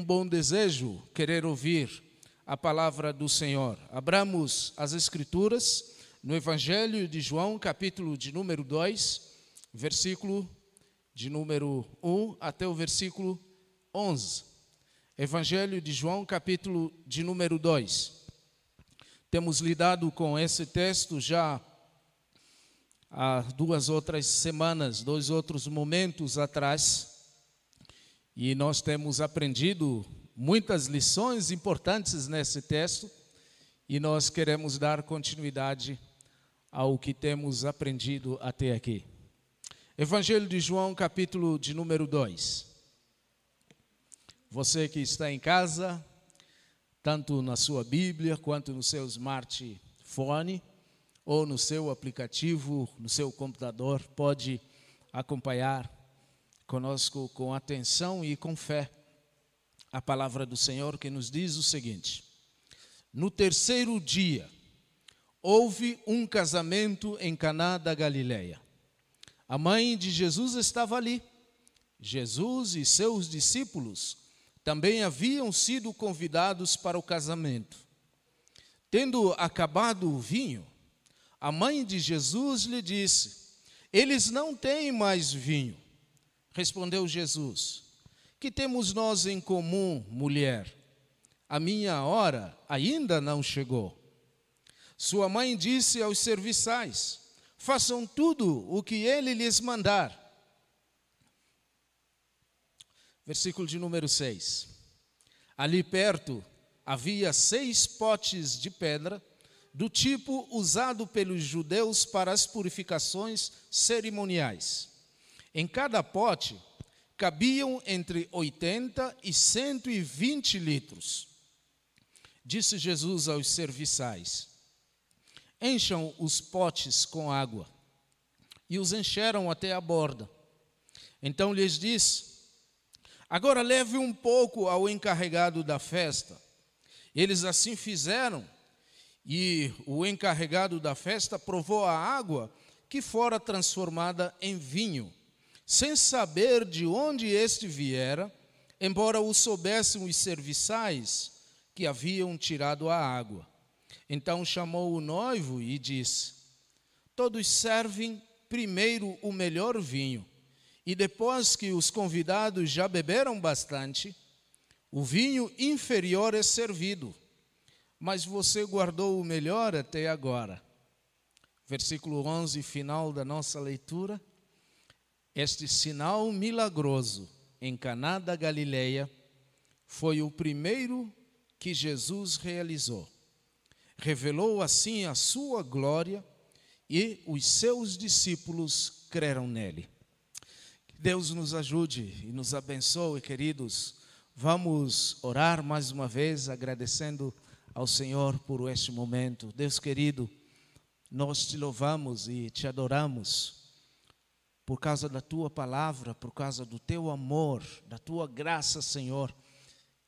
um bom desejo querer ouvir a palavra do Senhor. Abramos as Escrituras no Evangelho de João, capítulo de número 2, versículo de número 1 até o versículo 11. Evangelho de João, capítulo de número 2. Temos lidado com esse texto já há duas outras semanas, dois outros momentos atrás, e nós temos aprendido muitas lições importantes nesse texto, e nós queremos dar continuidade ao que temos aprendido até aqui. Evangelho de João, capítulo de número 2. Você que está em casa, tanto na sua Bíblia quanto no seu smartphone, ou no seu aplicativo, no seu computador, pode acompanhar conosco com atenção e com fé a palavra do Senhor que nos diz o seguinte: No terceiro dia houve um casamento em Caná da Galileia. A mãe de Jesus estava ali. Jesus e seus discípulos também haviam sido convidados para o casamento. Tendo acabado o vinho, a mãe de Jesus lhe disse: Eles não têm mais vinho. Respondeu Jesus: Que temos nós em comum, mulher? A minha hora ainda não chegou. Sua mãe disse aos serviçais: Façam tudo o que ele lhes mandar. Versículo de número 6. Ali perto havia seis potes de pedra do tipo usado pelos judeus para as purificações cerimoniais. Em cada pote cabiam entre 80 e 120 litros. Disse Jesus aos serviçais: Encham os potes com água. E os encheram até a borda. Então lhes disse: Agora leve um pouco ao encarregado da festa. Eles assim fizeram e o encarregado da festa provou a água que fora transformada em vinho, sem saber de onde este viera, embora o soubessem os serviçais que haviam tirado a água. Então chamou o noivo e disse: Todos servem primeiro o melhor vinho, e depois que os convidados já beberam bastante, o vinho inferior é servido mas você guardou o melhor até agora. Versículo 11, final da nossa leitura. Este sinal milagroso em Caná da Galileia foi o primeiro que Jesus realizou. Revelou assim a sua glória e os seus discípulos creram nele. Que Deus nos ajude e nos abençoe, queridos. Vamos orar mais uma vez agradecendo ao Senhor por este momento. Deus querido, nós te louvamos e te adoramos por causa da tua palavra, por causa do teu amor, da tua graça, Senhor,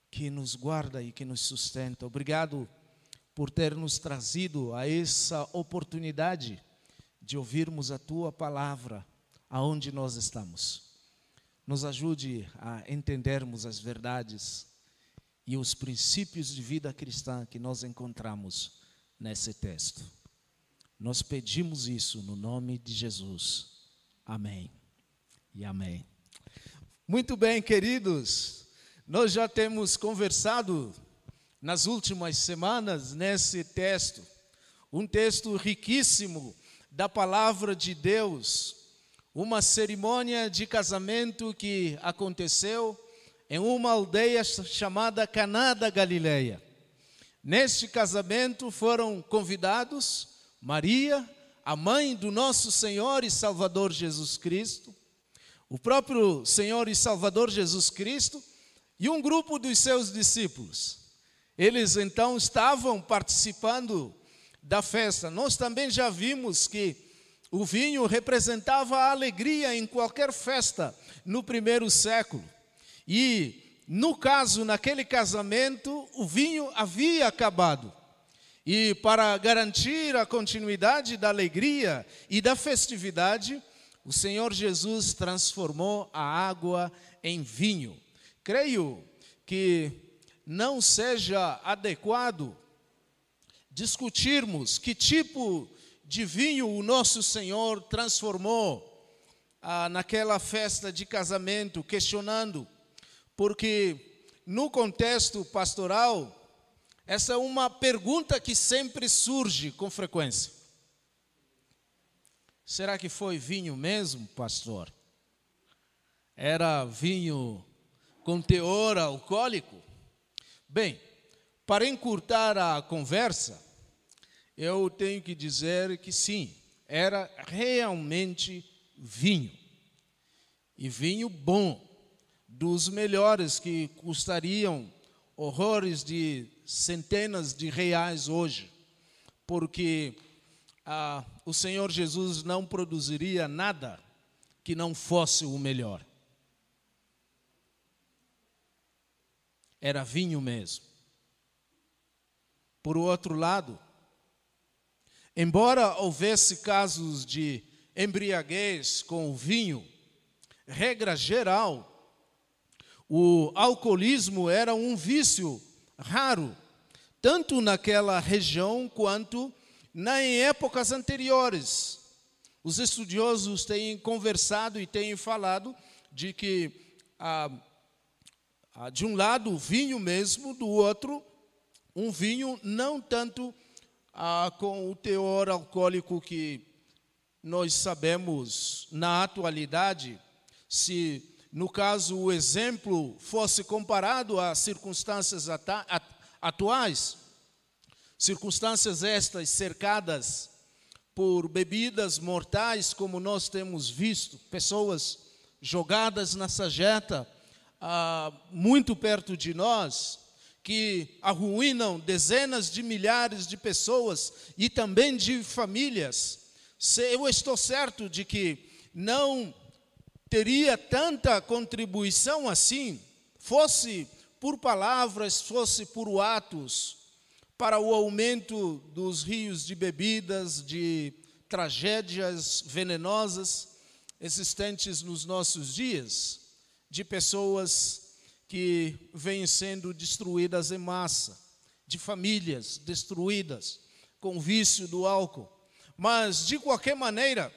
que nos guarda e que nos sustenta. Obrigado por ter nos trazido a essa oportunidade de ouvirmos a tua palavra aonde nós estamos. Nos ajude a entendermos as verdades e os princípios de vida cristã que nós encontramos nesse texto. Nós pedimos isso no nome de Jesus. Amém e amém. Muito bem, queridos, nós já temos conversado nas últimas semanas nesse texto, um texto riquíssimo da palavra de Deus, uma cerimônia de casamento que aconteceu em uma aldeia chamada Caná da Galileia. Neste casamento foram convidados Maria, a mãe do nosso Senhor e Salvador Jesus Cristo, o próprio Senhor e Salvador Jesus Cristo e um grupo dos seus discípulos. Eles então estavam participando da festa. Nós também já vimos que o vinho representava a alegria em qualquer festa no primeiro século. E, no caso, naquele casamento, o vinho havia acabado. E para garantir a continuidade da alegria e da festividade, o Senhor Jesus transformou a água em vinho. Creio que não seja adequado discutirmos que tipo de vinho o nosso Senhor transformou ah, naquela festa de casamento, questionando, porque no contexto pastoral, essa é uma pergunta que sempre surge com frequência. Será que foi vinho mesmo, pastor? Era vinho com teor alcoólico? Bem, para encurtar a conversa, eu tenho que dizer que sim, era realmente vinho. E vinho bom, dos melhores que custariam horrores de centenas de reais hoje, porque ah, o Senhor Jesus não produziria nada que não fosse o melhor. Era vinho mesmo. Por outro lado, embora houvesse casos de embriaguez com o vinho, regra geral, o alcoolismo era um vício raro, tanto naquela região quanto em épocas anteriores. Os estudiosos têm conversado e têm falado de que, ah, ah, de um lado, o vinho mesmo, do outro, um vinho não tanto ah, com o teor alcoólico que nós sabemos na atualidade, se no caso o exemplo fosse comparado às circunstâncias atuais, circunstâncias estas cercadas por bebidas mortais, como nós temos visto, pessoas jogadas na sajeta, ah, muito perto de nós, que arruinam dezenas de milhares de pessoas e também de famílias. Eu estou certo de que não teria tanta contribuição assim, fosse por palavras, fosse por atos, para o aumento dos rios de bebidas, de tragédias venenosas existentes nos nossos dias, de pessoas que vêm sendo destruídas em massa, de famílias destruídas com vício do álcool. Mas, de qualquer maneira,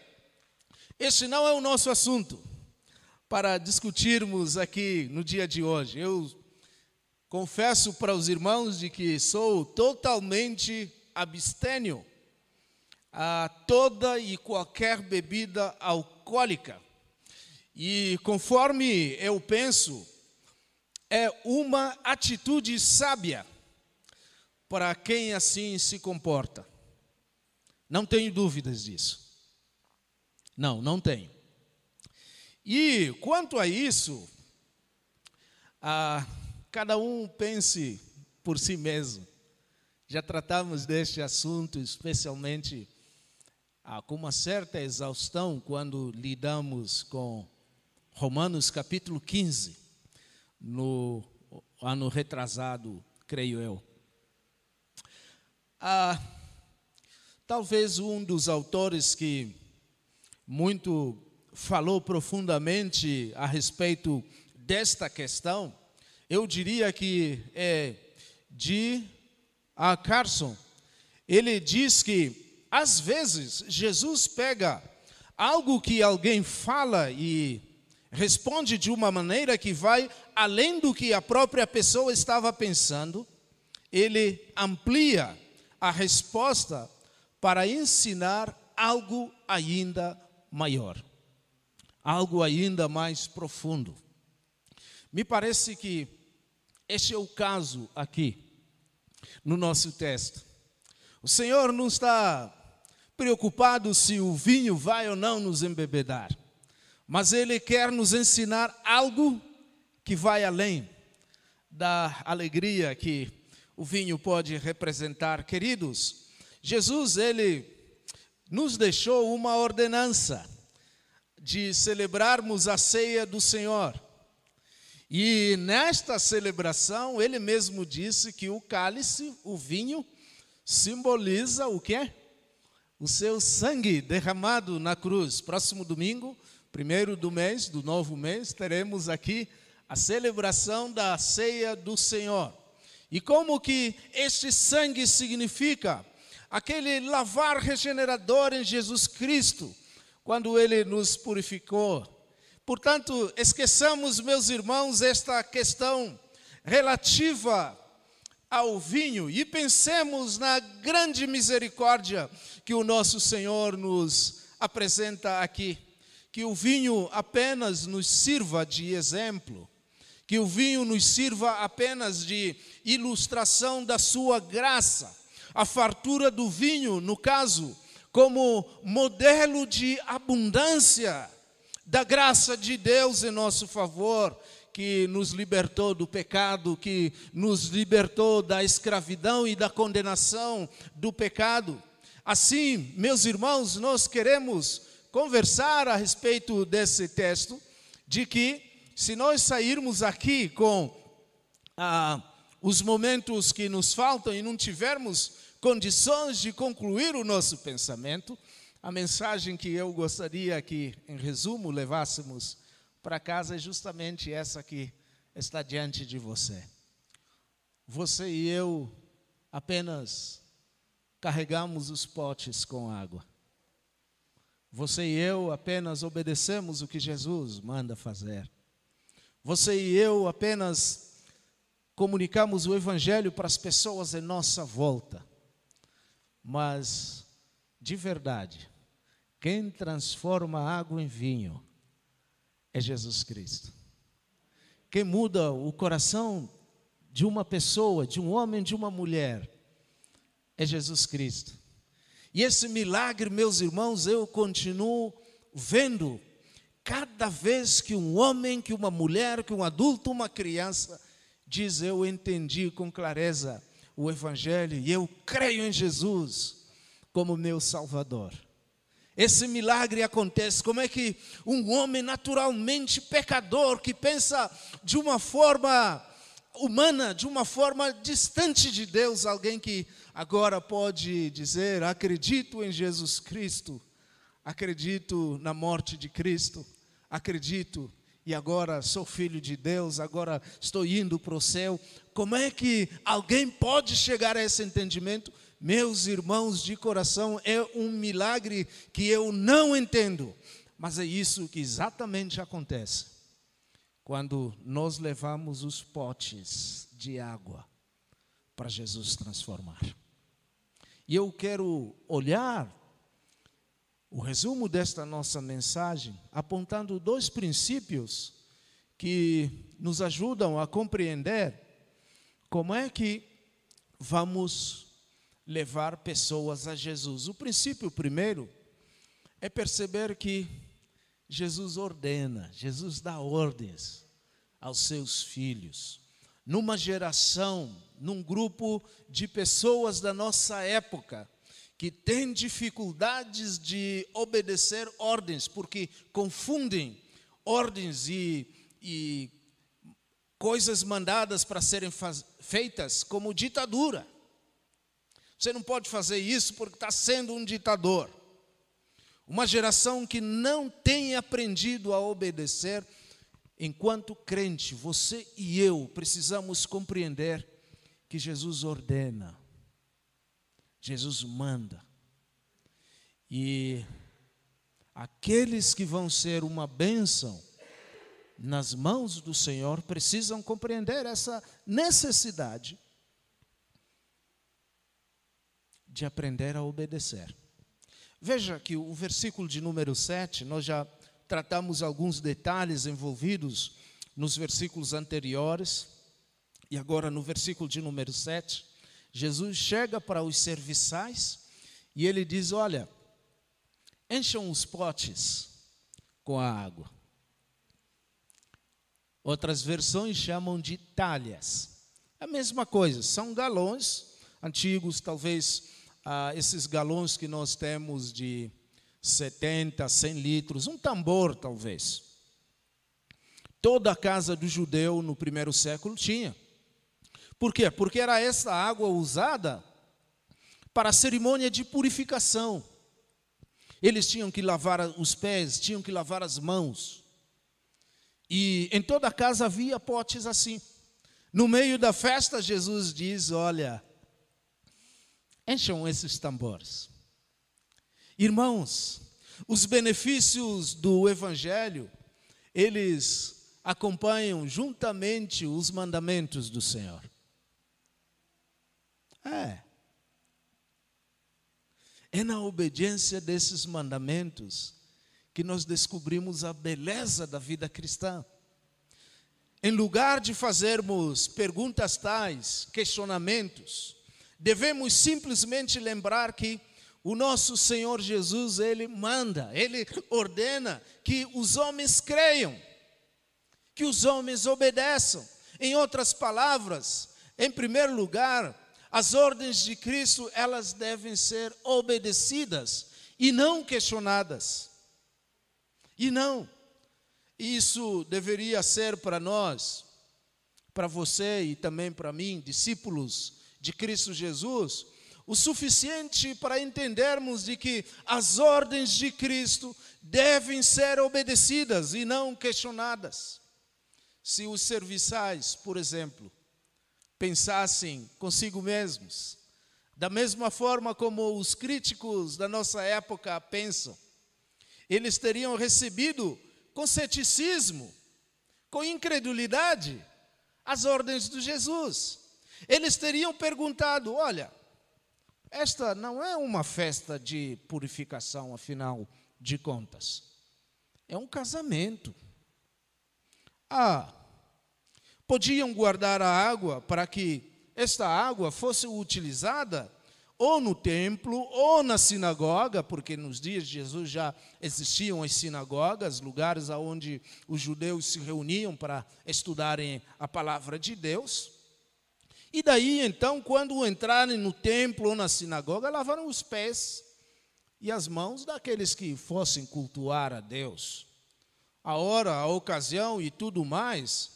esse não é o nosso assunto para discutirmos aqui no dia de hoje. Eu confesso para os irmãos de que sou totalmente abstêmio a toda e qualquer bebida alcoólica. E conforme eu penso, é uma atitude sábia para quem assim se comporta. Não tenho dúvidas disso. Não, não tenho. E quanto a isso, cada um pense por si mesmo. Já tratamos deste assunto, especialmente ah, com uma certa exaustão, quando lidamos com Romanos capítulo 15 no ano retrasado, creio eu. Ah, talvez um dos autores que muito falou profundamente a respeito desta questão, eu diria que é de a Carson. Ele diz que às vezes Jesus pega algo que alguém fala e responde de uma maneira que vai além do que a própria pessoa estava pensando, ele amplia a resposta para ensinar algo ainda maior, algo ainda mais profundo. Me parece que este é o caso aqui no nosso texto. O Senhor não está preocupado se o vinho vai ou não nos embebedar mas ele quer nos ensinar algo que vai além da alegria que o vinho pode representar. Queridos, Jesus, ele nos deixou uma ordenança de celebrarmos a ceia do Senhor. E nesta celebração, ele mesmo disse que o cálice, o vinho, simboliza o quê? O seu sangue derramado na cruz. Próximo domingo, primeiro do mês, do novo mês, teremos aqui a celebração da ceia do Senhor. E como que este sangue significa aquele lavar regenerador em Jesus Cristo, quando ele nos purificou. Portanto, esqueçamos, meus irmãos, esta questão relativa ao vinho e pensemos na grande misericórdia que o nosso Senhor nos apresenta aqui. Que o vinho apenas nos sirva de exemplo, que o vinho nos sirva apenas de ilustração da sua graça. A fartura do vinho, no caso, como modelo de abundância da graça de Deus em nosso favor que nos libertou do pecado, que nos libertou da escravidão e da condenação do pecado. Assim, meus irmãos, nós queremos conversar a respeito desse texto, de que se nós sairmos aqui com ah, os momentos que nos faltam e não tivermos condições de concluir o nosso pensamento, a mensagem que eu gostaria que, em resumo, levássemos para casa é justamente essa que está diante de você. Você e eu apenas carregamos os potes com água. Você e eu apenas obedecemos o que Jesus manda fazer. Você e eu apenas comunicamos o Evangelho para as pessoas em nossa volta. Mas, de verdade, quem transforma água em vinho é Jesus Cristo. Quem muda o coração de uma pessoa, de um homem, de uma mulher, é Jesus Cristo. E esse milagre, meus irmãos, eu continuo vendo cada vez que um homem, que uma mulher, que um adulto, uma criança diz: Eu entendi com clareza o Evangelho e eu creio em Jesus como meu Salvador. Esse milagre acontece. Como é que um homem naturalmente pecador, que pensa de uma forma humana, de uma forma distante de Deus, alguém que agora pode dizer: acredito em Jesus Cristo, acredito na morte de Cristo, acredito e agora sou filho de Deus, agora estou indo para o céu. Como é que alguém pode chegar a esse entendimento? Meus irmãos de coração, é um milagre que eu não entendo, mas é isso que exatamente acontece quando nós levamos os potes de água para Jesus transformar. E eu quero olhar o resumo desta nossa mensagem apontando dois princípios que nos ajudam a compreender como é que vamos levar pessoas a Jesus. O princípio primeiro é perceber que Jesus ordena, Jesus dá ordens aos seus filhos. Numa geração, num grupo de pessoas da nossa época, que tem dificuldades de obedecer ordens, porque confundem ordens e, e coisas mandadas para serem feitas como ditadura. Você não pode fazer isso porque está sendo um ditador. Uma geração que não tem aprendido a obedecer, enquanto crente, você e eu precisamos compreender que Jesus ordena, Jesus manda. E aqueles que vão ser uma bênção nas mãos do Senhor precisam compreender essa necessidade de aprender a obedecer. Veja que o versículo de número 7, nós já tratamos alguns detalhes envolvidos nos versículos anteriores, e agora no versículo de número 7, Jesus chega para os serviçais e ele diz: Olha, encham os potes com a água. Outras versões chamam de talhas. É a mesma coisa, são galões antigos, talvez ah, esses galões que nós temos de 70, 100 litros, um tambor talvez. Toda a casa do judeu no primeiro século tinha. Por quê? Porque era essa água usada para a cerimônia de purificação. Eles tinham que lavar os pés, tinham que lavar as mãos. E em toda a casa havia potes assim. No meio da festa, Jesus diz: Olha, encham esses tambores. Irmãos, os benefícios do Evangelho, eles acompanham juntamente os mandamentos do Senhor. É. É na obediência desses mandamentos que nós descobrimos a beleza da vida cristã. Em lugar de fazermos perguntas tais, questionamentos, devemos simplesmente lembrar que o nosso Senhor Jesus, ele manda, ele ordena que os homens creiam, que os homens obedeçam. Em outras palavras, em primeiro lugar, as ordens de Cristo, elas devem ser obedecidas e não questionadas. E não, isso deveria ser para nós, para você e também para mim, discípulos de Cristo Jesus, o suficiente para entendermos de que as ordens de Cristo devem ser obedecidas e não questionadas. Se os serviçais, por exemplo, pensassem consigo mesmos, da mesma forma como os críticos da nossa época pensam. Eles teriam recebido com ceticismo, com incredulidade, as ordens de Jesus. Eles teriam perguntado: olha, esta não é uma festa de purificação, afinal de contas, é um casamento. Ah, podiam guardar a água para que esta água fosse utilizada ou no templo ou na sinagoga, porque nos dias de Jesus já existiam as sinagogas, lugares onde os judeus se reuniam para estudarem a palavra de Deus. E daí, então, quando entrarem no templo ou na sinagoga, lavaram os pés e as mãos daqueles que fossem cultuar a Deus. A hora, a ocasião e tudo mais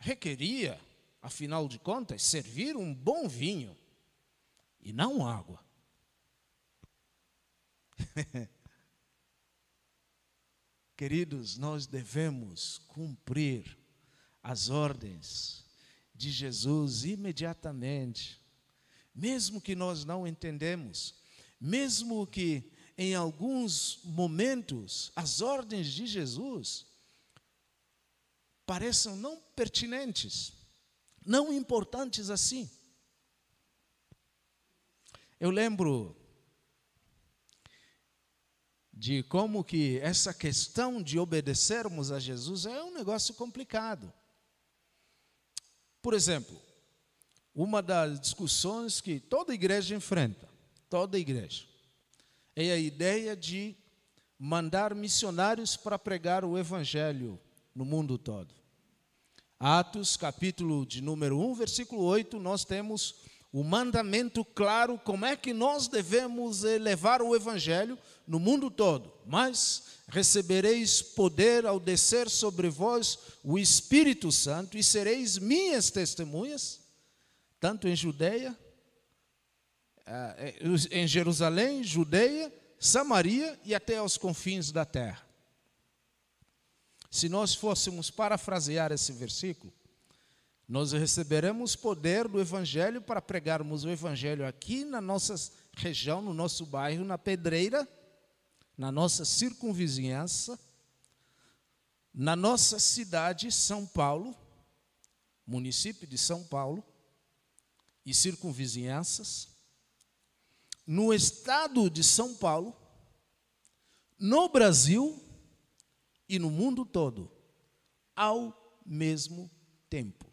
requeria, afinal de contas, servir um bom vinho e não água. Queridos, nós devemos cumprir as ordens de Jesus imediatamente, mesmo que nós não entendemos, mesmo que em alguns momentos as ordens de Jesus pareçam não pertinentes, não importantes assim. Eu lembro de como que essa questão de obedecermos a Jesus é um negócio complicado. Por exemplo, uma das discussões que toda igreja enfrenta, toda igreja, é a ideia de mandar missionários para pregar o evangelho no mundo todo. Atos, capítulo de número 1, versículo 8, nós temos o mandamento claro como é que nós devemos levar o evangelho no mundo todo. Mas recebereis poder ao descer sobre vós o Espírito Santo e sereis minhas testemunhas, tanto em Judeia, eh, em Jerusalém, Judeia, Samaria e até aos confins da terra. Se nós fôssemos parafrasear esse versículo, nós receberemos poder do Evangelho para pregarmos o Evangelho aqui na nossa região, no nosso bairro, na Pedreira, na nossa circunvizinhança, na nossa cidade, São Paulo, município de São Paulo e circunvizinhanças, no estado de São Paulo, no Brasil e no mundo todo, ao mesmo tempo.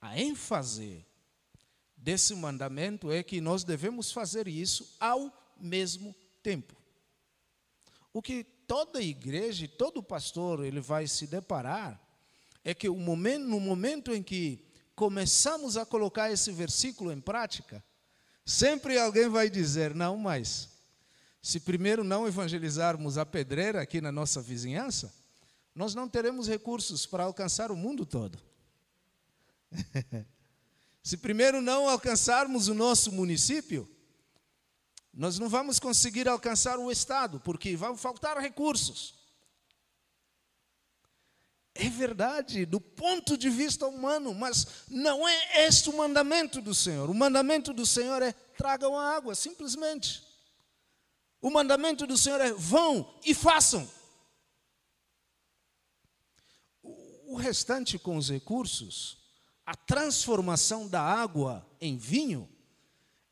A ênfase desse mandamento é que nós devemos fazer isso ao mesmo tempo. O que toda igreja todo pastor ele vai se deparar é que momento, no momento em que começamos a colocar esse versículo em prática, sempre alguém vai dizer: não, mas se primeiro não evangelizarmos a pedreira aqui na nossa vizinhança, nós não teremos recursos para alcançar o mundo todo. Se primeiro não alcançarmos o nosso município, nós não vamos conseguir alcançar o Estado, porque vão faltar recursos. É verdade, do ponto de vista humano, mas não é este o mandamento do Senhor. O mandamento do Senhor é tragam a água, simplesmente. O mandamento do Senhor é vão e façam. O restante com os recursos, a transformação da água em vinho,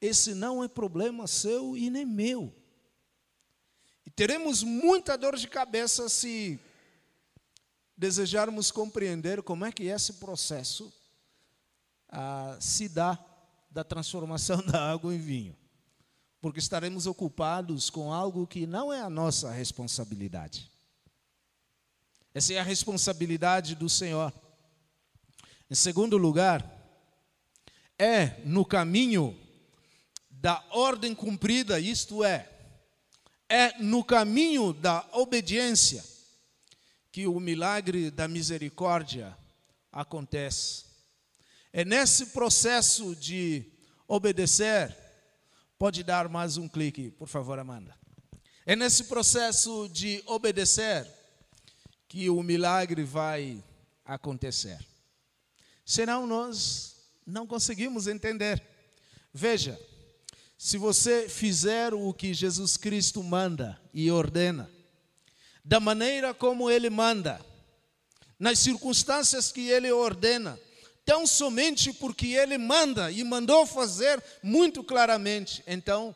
esse não é problema seu e nem meu. E teremos muita dor de cabeça se desejarmos compreender como é que esse processo ah, se dá da transformação da água em vinho. Porque estaremos ocupados com algo que não é a nossa responsabilidade. Essa é a responsabilidade do Senhor. Em segundo lugar, é no caminho da ordem cumprida, isto é, é no caminho da obediência que o milagre da misericórdia acontece. É nesse processo de obedecer, pode dar mais um clique, por favor, Amanda. É nesse processo de obedecer que o milagre vai acontecer. Senão nós não conseguimos entender. Veja, se você fizer o que Jesus Cristo manda e ordena, da maneira como Ele manda, nas circunstâncias que Ele ordena, tão somente porque Ele manda e mandou fazer muito claramente, então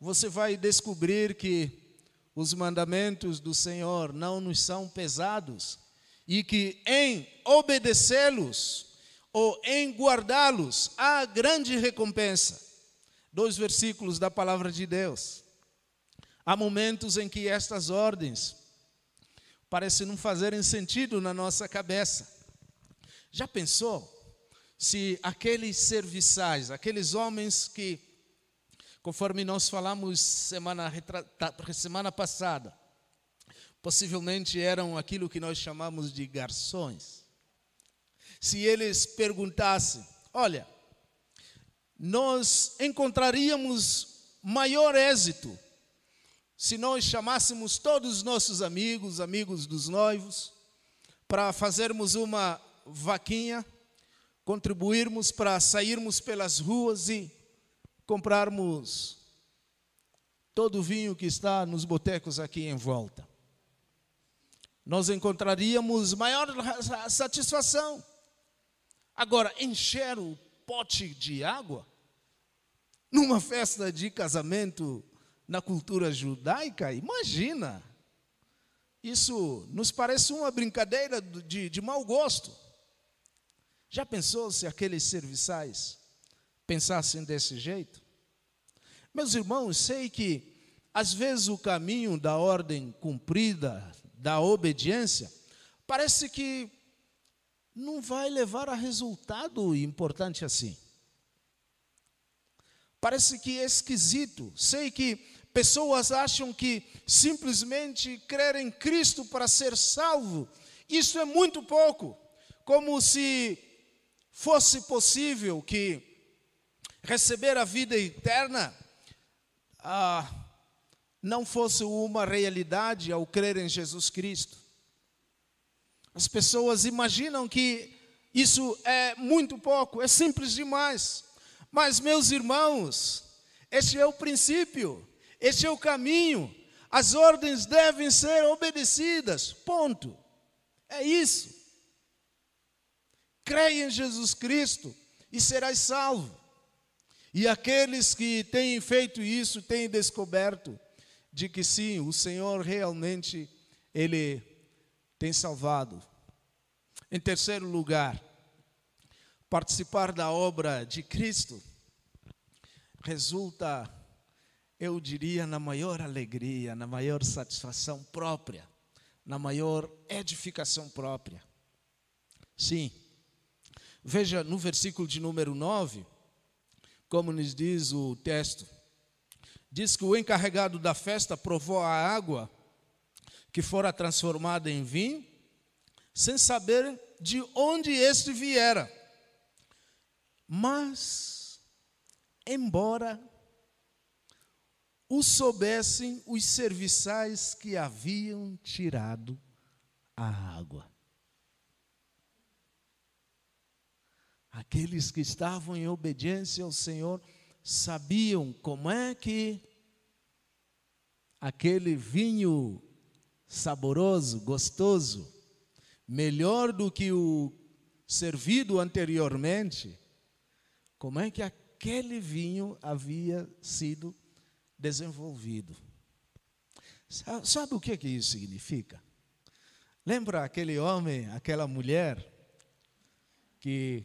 você vai descobrir que os mandamentos do Senhor não nos são pesados e que em obedecê-los ou em guardá-los há grande recompensa dois versículos da palavra de Deus. Há momentos em que estas ordens parecem não fazerem sentido na nossa cabeça. Já pensou se aqueles serviçais, aqueles homens que, conforme nós falamos semana, semana passada, possivelmente eram aquilo que nós chamamos de garçons, se eles perguntassem: olha, nós encontraríamos maior êxito se nós chamássemos todos os nossos amigos, amigos dos noivos, para fazermos uma vaquinha, contribuirmos para sairmos pelas ruas e comprarmos todo o vinho que está nos botecos aqui em volta. Nós encontraríamos maior satisfação. Agora, encher o pote de água numa festa de casamento na cultura judaica, imagina. Isso nos parece uma brincadeira de, de mau gosto. Já pensou se aqueles serviçais pensassem desse jeito? Meus irmãos, sei que às vezes o caminho da ordem cumprida, da obediência, parece que não vai levar a resultado importante assim. Parece que é esquisito. Sei que pessoas acham que simplesmente crer em Cristo para ser salvo, isso é muito pouco. Como se fosse possível que receber a vida eterna ah, não fosse uma realidade ao crer em Jesus Cristo. As pessoas imaginam que isso é muito pouco, é simples demais. Mas, meus irmãos, este é o princípio, este é o caminho. As ordens devem ser obedecidas. Ponto. É isso. Creia em Jesus Cristo e serás salvo. E aqueles que têm feito isso têm descoberto de que sim, o Senhor realmente ele tem salvado. Em terceiro lugar, participar da obra de Cristo resulta, eu diria, na maior alegria, na maior satisfação própria, na maior edificação própria. Sim. Veja no versículo de número 9, como nos diz o texto, diz que o encarregado da festa provou a água que fora transformada em vinho, sem saber de onde este viera. Mas, embora o soubessem os serviçais que haviam tirado a água. Aqueles que estavam em obediência ao Senhor sabiam como é que aquele vinho saboroso, gostoso, melhor do que o servido anteriormente, como é que aquele vinho havia sido desenvolvido. Sabe o que, que isso significa? Lembra aquele homem, aquela mulher que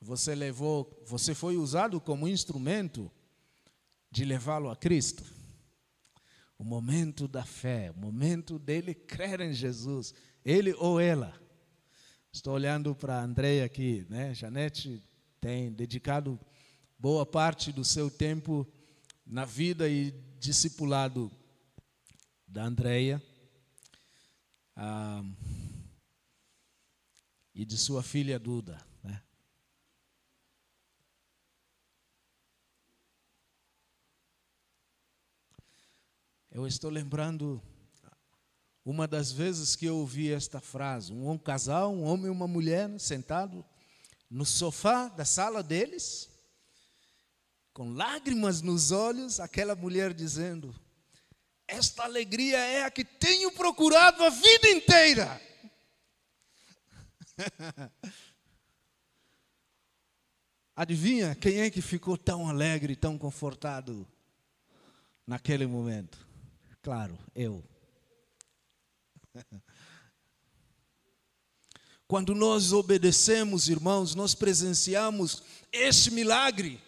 você levou, você foi usado como instrumento de levá-lo a Cristo? O momento da fé, o momento dele crer em Jesus, ele ou ela. Estou olhando para a Andréia aqui, né? Janete tem dedicado boa parte do seu tempo na vida e discipulado da Andréia ah, e de sua filha Duda. Né? Eu estou lembrando uma das vezes que eu ouvi esta frase: um casal, um homem e uma mulher sentado no sofá da sala deles, com lágrimas nos olhos, aquela mulher dizendo: Esta alegria é a que tenho procurado a vida inteira. Adivinha quem é que ficou tão alegre, tão confortado naquele momento? Claro, eu. Quando nós obedecemos, irmãos, nós presenciamos este milagre.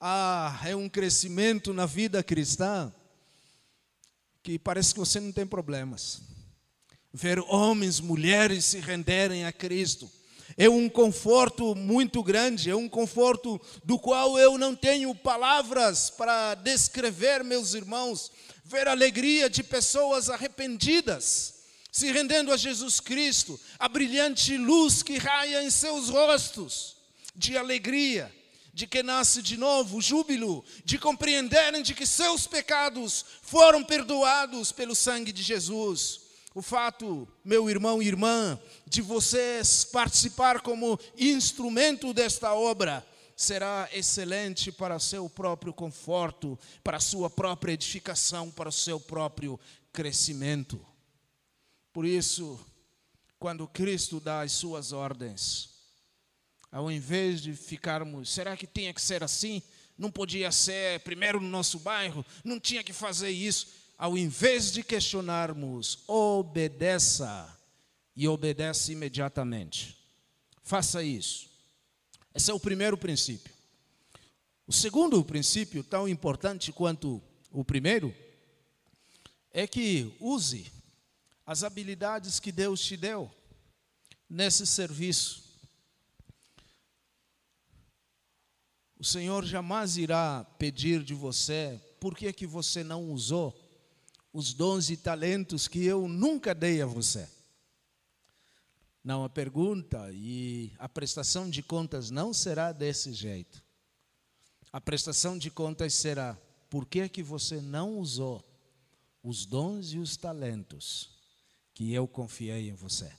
Ah, é um crescimento na vida cristã que parece que você não tem problemas. Ver homens, mulheres se renderem a Cristo é um conforto muito grande, é um conforto do qual eu não tenho palavras para descrever, meus irmãos. Ver a alegria de pessoas arrependidas se rendendo a Jesus Cristo, a brilhante luz que raia em seus rostos, de alegria, de que nasce de novo, júbilo, de compreenderem de que seus pecados foram perdoados pelo sangue de Jesus. O fato, meu irmão e irmã, de vocês participar como instrumento desta obra, será excelente para seu próprio conforto, para sua própria edificação, para o seu próprio crescimento. Por isso, quando Cristo dá as suas ordens, ao invés de ficarmos, será que tinha que ser assim? Não podia ser primeiro no nosso bairro, não tinha que fazer isso. Ao invés de questionarmos, obedeça e obedece imediatamente. Faça isso. Esse é o primeiro princípio. O segundo princípio, tão importante quanto o primeiro, é que use as habilidades que Deus te deu nesse serviço. O Senhor jamais irá pedir de você por que, que você não usou os dons e talentos que eu nunca dei a você. Não, a pergunta e a prestação de contas não será desse jeito. A prestação de contas será: por que, que você não usou os dons e os talentos que eu confiei em você.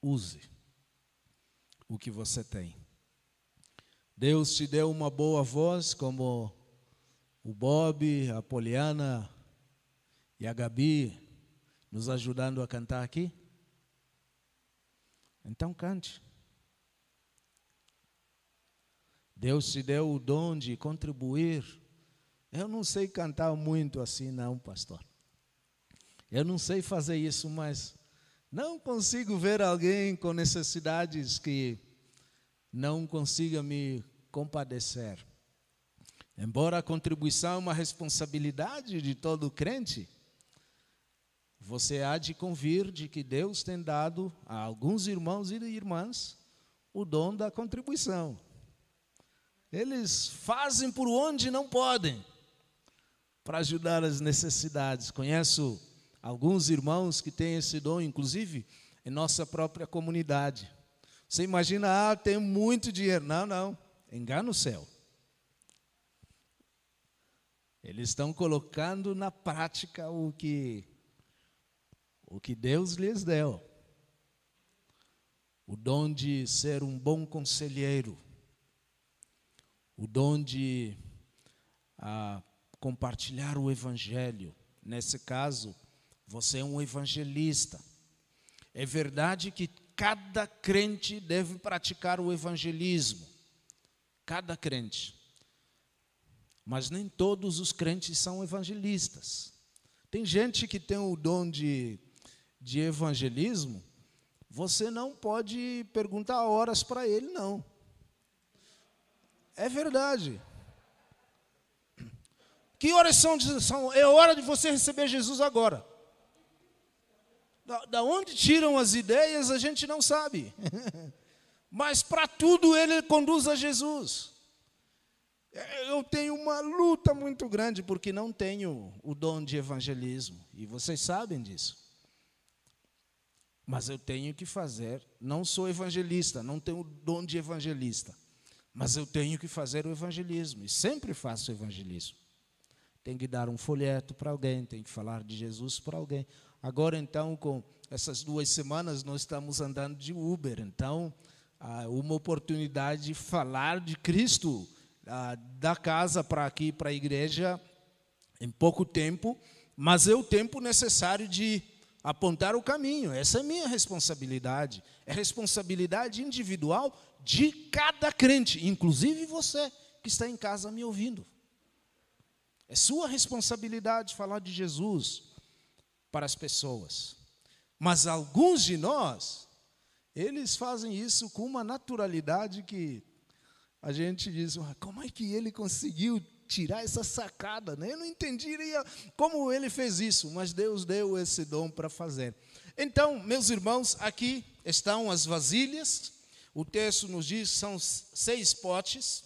Use o que você tem. Deus te deu uma boa voz, como o Bob, a Poliana e a Gabi nos ajudando a cantar aqui. Então cante. Deus te deu o dom de contribuir. Eu não sei cantar muito assim, não, pastor. Eu não sei fazer isso, mas não consigo ver alguém com necessidades que não consiga me compadecer. Embora a contribuição é uma responsabilidade de todo crente, você há de convir de que Deus tem dado a alguns irmãos e irmãs o dom da contribuição. Eles fazem por onde não podem para ajudar as necessidades. Conheço alguns irmãos que têm esse dom, inclusive em nossa própria comunidade. Você imagina, ah, tem muito dinheiro. Não, não, engana o céu. Eles estão colocando na prática o que o que Deus lhes deu. o dom de ser um bom conselheiro, o dom de ah, compartilhar o Evangelho. Nesse caso, você é um evangelista. É verdade que cada crente deve praticar o evangelismo. Cada crente. Mas nem todos os crentes são evangelistas. Tem gente que tem o dom de, de evangelismo, você não pode perguntar horas para ele, não. É verdade. Que horas são, são? É hora de você receber Jesus agora. Da, da onde tiram as ideias, a gente não sabe. Mas para tudo ele conduz a Jesus. É, eu tenho uma luta muito grande porque não tenho o dom de evangelismo. E vocês sabem disso. Mas eu tenho que fazer. Não sou evangelista, não tenho o dom de evangelista. Mas eu tenho que fazer o evangelismo. E sempre faço o evangelismo tem que dar um folheto para alguém, tem que falar de Jesus para alguém. Agora, então, com essas duas semanas, nós estamos andando de Uber, então, uma oportunidade de falar de Cristo da casa para aqui, para a igreja, em pouco tempo, mas é o tempo necessário de apontar o caminho. Essa é minha responsabilidade. É responsabilidade individual de cada crente, inclusive você que está em casa me ouvindo. É sua responsabilidade falar de Jesus para as pessoas. Mas alguns de nós, eles fazem isso com uma naturalidade que a gente diz, como é que ele conseguiu tirar essa sacada? Né? Eu não entenderia como ele fez isso, mas Deus deu esse dom para fazer. Então, meus irmãos, aqui estão as vasilhas. O texto nos diz que são seis potes.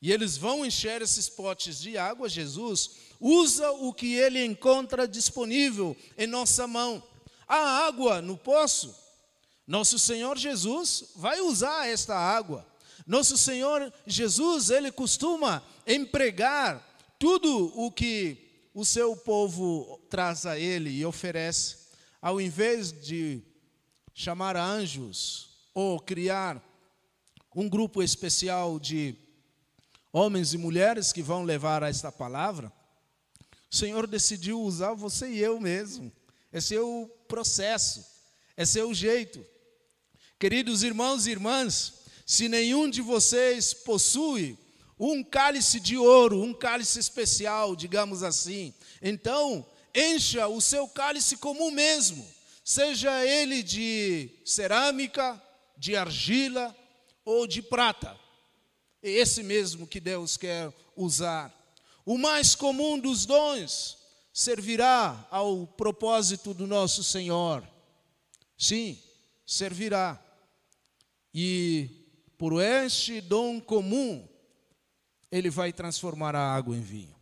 E eles vão encher esses potes de água. Jesus usa o que ele encontra disponível em nossa mão. A água no poço. Nosso Senhor Jesus vai usar esta água. Nosso Senhor Jesus, ele costuma empregar tudo o que o seu povo traz a ele e oferece, ao invés de chamar anjos ou criar um grupo especial de homens e mulheres que vão levar esta palavra, o Senhor decidiu usar você e eu mesmo. Esse é o processo, esse é o jeito. Queridos irmãos e irmãs, se nenhum de vocês possui um cálice de ouro, um cálice especial, digamos assim, então encha o seu cálice como o mesmo, seja ele de cerâmica, de argila ou de prata. É esse mesmo que Deus quer usar. O mais comum dos dons servirá ao propósito do nosso Senhor. Sim, servirá. E por este dom comum, ele vai transformar a água em vinho.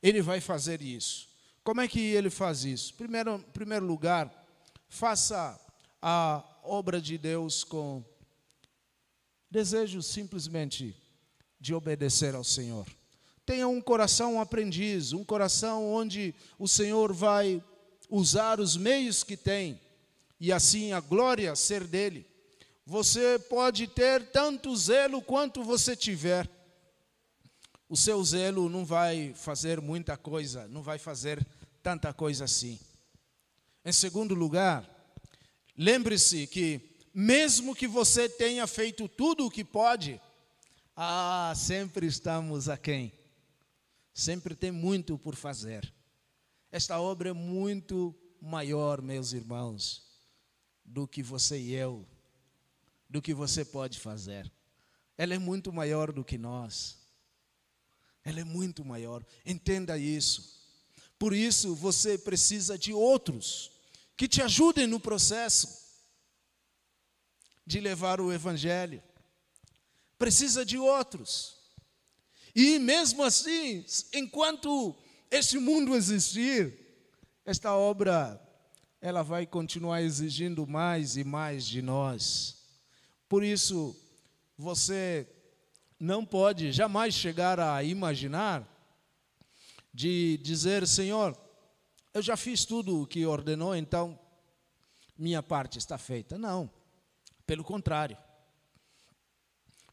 Ele vai fazer isso. Como é que ele faz isso? Primeiro, em primeiro lugar, faça a obra de Deus com desejo simplesmente de obedecer ao Senhor. Tenha um coração aprendiz, um coração onde o Senhor vai usar os meios que tem e assim a glória ser dele. Você pode ter tanto zelo quanto você tiver. O seu zelo não vai fazer muita coisa, não vai fazer tanta coisa assim. Em segundo lugar, lembre-se que mesmo que você tenha feito tudo o que pode, ah, sempre estamos aquém. Sempre tem muito por fazer. Esta obra é muito maior, meus irmãos, do que você e eu, do que você pode fazer. Ela é muito maior do que nós. Ela é muito maior. Entenda isso. Por isso você precisa de outros que te ajudem no processo de levar o Evangelho, precisa de outros. E mesmo assim, enquanto este mundo existir, esta obra ela vai continuar exigindo mais e mais de nós. Por isso, você não pode jamais chegar a imaginar de dizer, Senhor, eu já fiz tudo o que ordenou, então minha parte está feita. Não, pelo contrário.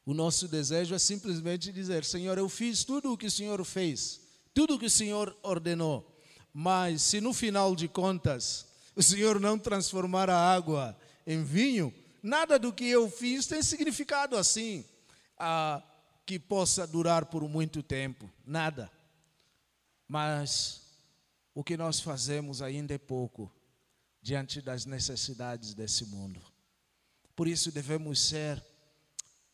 O nosso desejo é simplesmente dizer: Senhor, eu fiz tudo o que o Senhor fez, tudo o que o Senhor ordenou, mas se no final de contas o Senhor não transformar a água em vinho, nada do que eu fiz tem significado assim, ah, que possa durar por muito tempo, nada. Mas o que nós fazemos ainda é pouco diante das necessidades desse mundo. Por isso devemos ser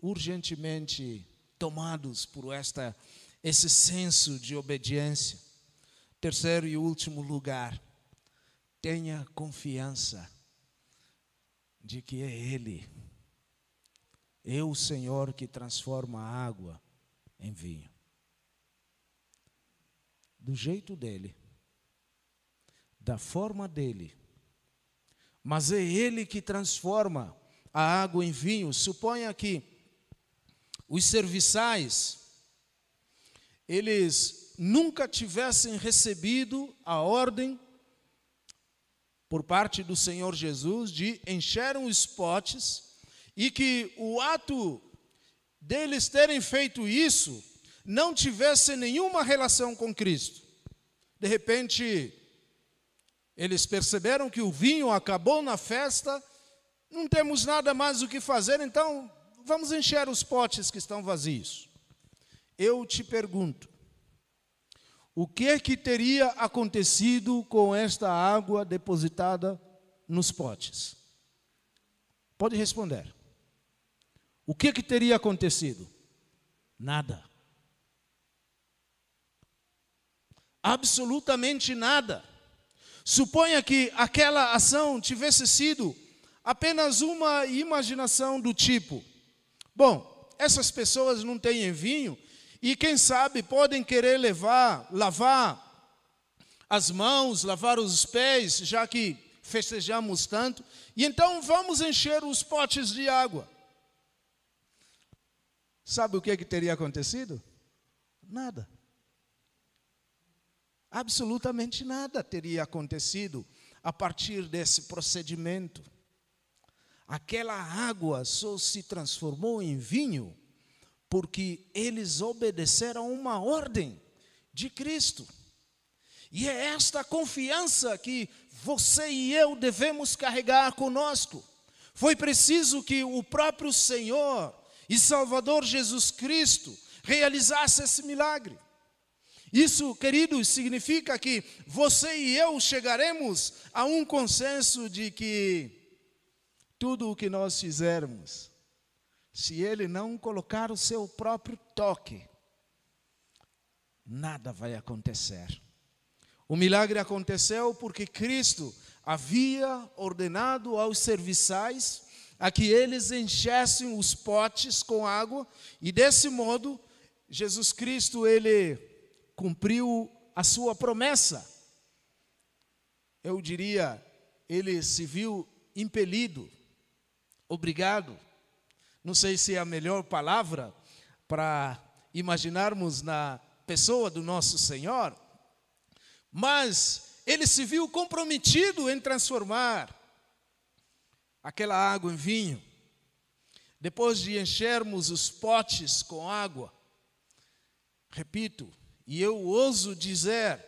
urgentemente tomados por esta esse senso de obediência. Terceiro e último lugar, tenha confiança de que é Ele, é o Senhor que transforma a água em vinho. Do jeito dele, da forma dele, mas é Ele que transforma a água em vinho. Suponha que os serviçais, eles nunca tivessem recebido a ordem por parte do Senhor Jesus de encher os potes e que o ato deles terem feito isso não tivesse nenhuma relação com Cristo. De repente, eles perceberam que o vinho acabou na festa, não temos nada mais o que fazer, então vamos encher os potes que estão vazios. Eu te pergunto, o que é que teria acontecido com esta água depositada nos potes? Pode responder. O que é que teria acontecido? Nada. Absolutamente nada. Suponha que aquela ação tivesse sido apenas uma imaginação do tipo: bom, essas pessoas não têm vinho, e quem sabe podem querer levar, lavar as mãos, lavar os pés, já que festejamos tanto, e então vamos encher os potes de água. Sabe o que, que teria acontecido? Nada. Absolutamente nada teria acontecido a partir desse procedimento. Aquela água só se transformou em vinho porque eles obedeceram uma ordem de Cristo. E é esta confiança que você e eu devemos carregar conosco. Foi preciso que o próprio Senhor e Salvador Jesus Cristo realizasse esse milagre. Isso, queridos, significa que você e eu chegaremos a um consenso de que tudo o que nós fizermos se ele não colocar o seu próprio toque, nada vai acontecer. O milagre aconteceu porque Cristo havia ordenado aos serviçais a que eles enchessem os potes com água e desse modo Jesus Cristo ele cumpriu a sua promessa. Eu diria, ele se viu impelido, obrigado não sei se é a melhor palavra para imaginarmos na pessoa do nosso Senhor, mas ele se viu comprometido em transformar aquela água em vinho. Depois de enchermos os potes com água, repito, e eu ouso dizer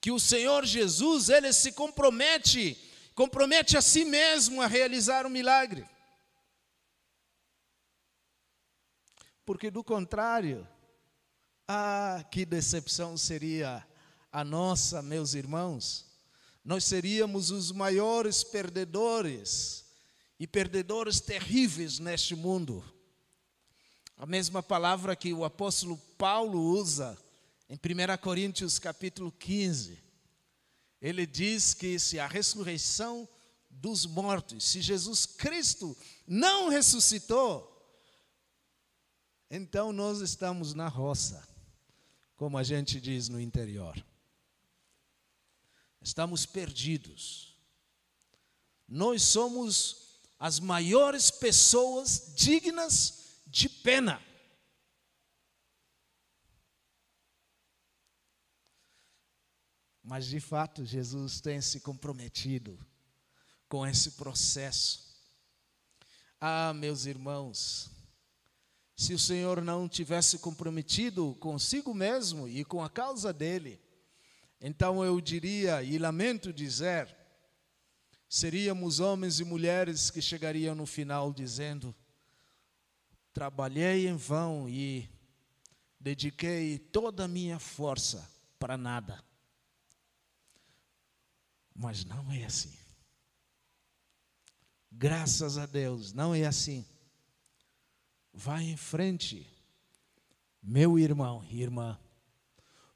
que o Senhor Jesus, ele se compromete, compromete a si mesmo a realizar o um milagre. Porque do contrário, ah, que decepção seria a nossa, meus irmãos. Nós seríamos os maiores perdedores e perdedores terríveis neste mundo. A mesma palavra que o apóstolo Paulo usa em 1 Coríntios capítulo 15. Ele diz que se a ressurreição dos mortos, se Jesus Cristo não ressuscitou, então nós estamos na roça, como a gente diz no interior. Estamos perdidos. Nós somos as maiores pessoas dignas de pena. Mas de fato, Jesus tem se comprometido com esse processo. Ah, meus irmãos, se o Senhor não tivesse comprometido consigo mesmo e com a causa dele, então eu diria, e lamento dizer, seríamos homens e mulheres que chegariam no final dizendo: trabalhei em vão e dediquei toda a minha força para nada. Mas não é assim. Graças a Deus, não é assim. Vai em frente, meu irmão e irmã,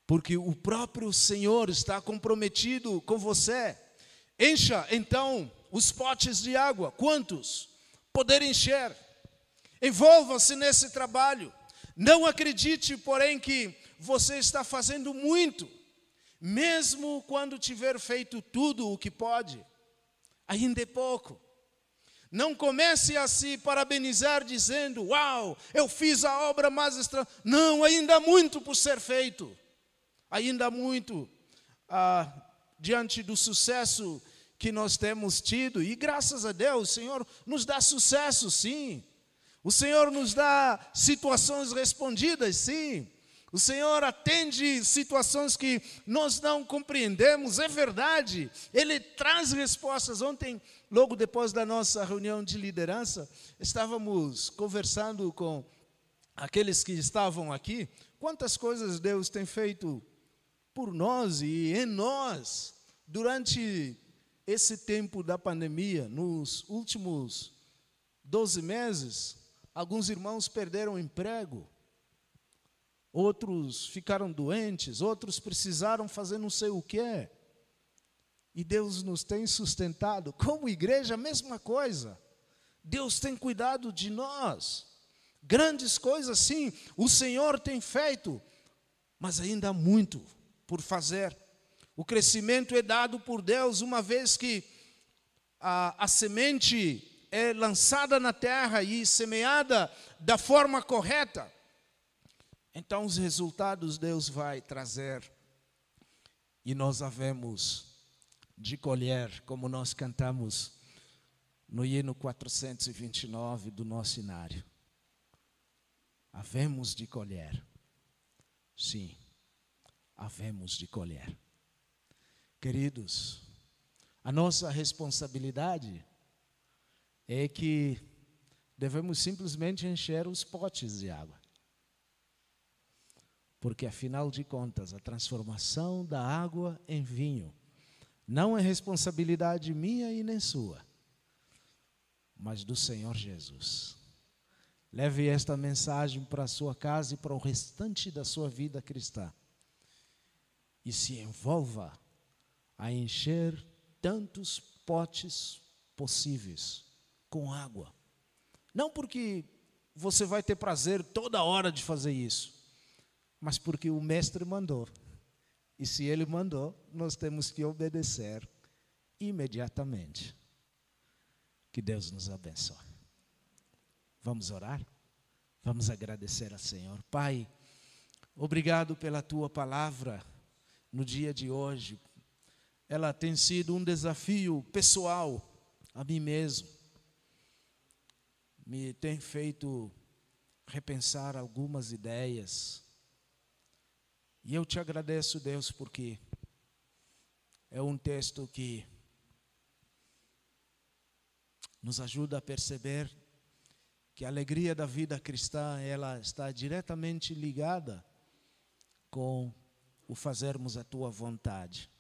porque o próprio Senhor está comprometido com você. Encha então os potes de água, quantos poder encher. Envolva-se nesse trabalho. Não acredite, porém, que você está fazendo muito, mesmo quando tiver feito tudo o que pode, ainda é pouco. Não comece a se parabenizar dizendo: Uau, eu fiz a obra mais extra. Não, ainda há muito por ser feito. Ainda há muito ah, diante do sucesso que nós temos tido. E graças a Deus, o Senhor nos dá sucesso, sim. O Senhor nos dá situações respondidas, sim. O Senhor atende situações que nós não compreendemos, é verdade. Ele traz respostas. Ontem, logo depois da nossa reunião de liderança, estávamos conversando com aqueles que estavam aqui. Quantas coisas Deus tem feito por nós e em nós durante esse tempo da pandemia, nos últimos 12 meses, Alguns irmãos perderam emprego, outros ficaram doentes, outros precisaram fazer não sei o quê. E Deus nos tem sustentado. Como igreja, a mesma coisa. Deus tem cuidado de nós. Grandes coisas, sim, o Senhor tem feito, mas ainda há muito por fazer. O crescimento é dado por Deus, uma vez que a, a semente é lançada na terra e semeada da forma correta, então os resultados Deus vai trazer e nós havemos de colher, como nós cantamos no hino 429 do nosso inário. Havemos de colher. Sim, havemos de colher. Queridos, a nossa responsabilidade é que devemos simplesmente encher os potes de água. Porque, afinal de contas, a transformação da água em vinho não é responsabilidade minha e nem sua, mas do Senhor Jesus. Leve esta mensagem para a sua casa e para o restante da sua vida cristã. E se envolva a encher tantos potes possíveis com água. Não porque você vai ter prazer toda hora de fazer isso, mas porque o mestre mandou. E se ele mandou, nós temos que obedecer imediatamente. Que Deus nos abençoe. Vamos orar? Vamos agradecer ao Senhor. Pai, obrigado pela tua palavra no dia de hoje. Ela tem sido um desafio pessoal a mim mesmo me tem feito repensar algumas ideias. E eu te agradeço, Deus, porque é um texto que nos ajuda a perceber que a alegria da vida cristã ela está diretamente ligada com o fazermos a tua vontade.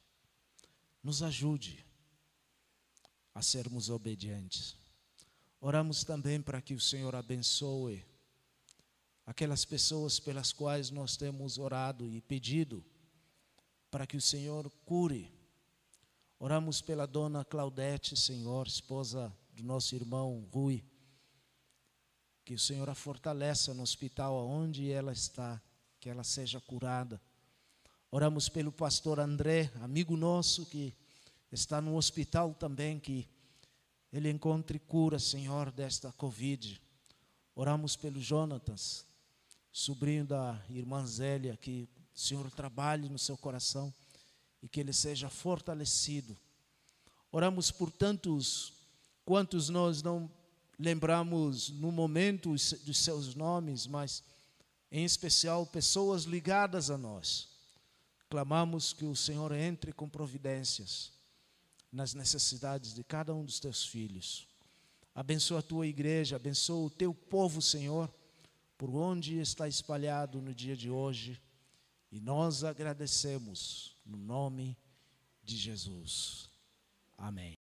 Nos ajude a sermos obedientes. Oramos também para que o Senhor abençoe aquelas pessoas pelas quais nós temos orado e pedido para que o Senhor cure. Oramos pela dona Claudete, Senhor, esposa do nosso irmão Rui. Que o Senhor a fortaleça no hospital onde ela está, que ela seja curada. Oramos pelo pastor André, amigo nosso que está no hospital também, que ele encontre cura, Senhor, desta Covid. Oramos pelo Jonatas, sobrinho da irmã Zélia, que o Senhor trabalhe no seu coração e que ele seja fortalecido. Oramos por tantos quantos nós não lembramos no momento dos seus nomes, mas em especial pessoas ligadas a nós. Clamamos que o Senhor entre com providências nas necessidades de cada um dos teus filhos. Abençoa a tua igreja, abençoa o teu povo, Senhor, por onde está espalhado no dia de hoje. E nós agradecemos no nome de Jesus. Amém.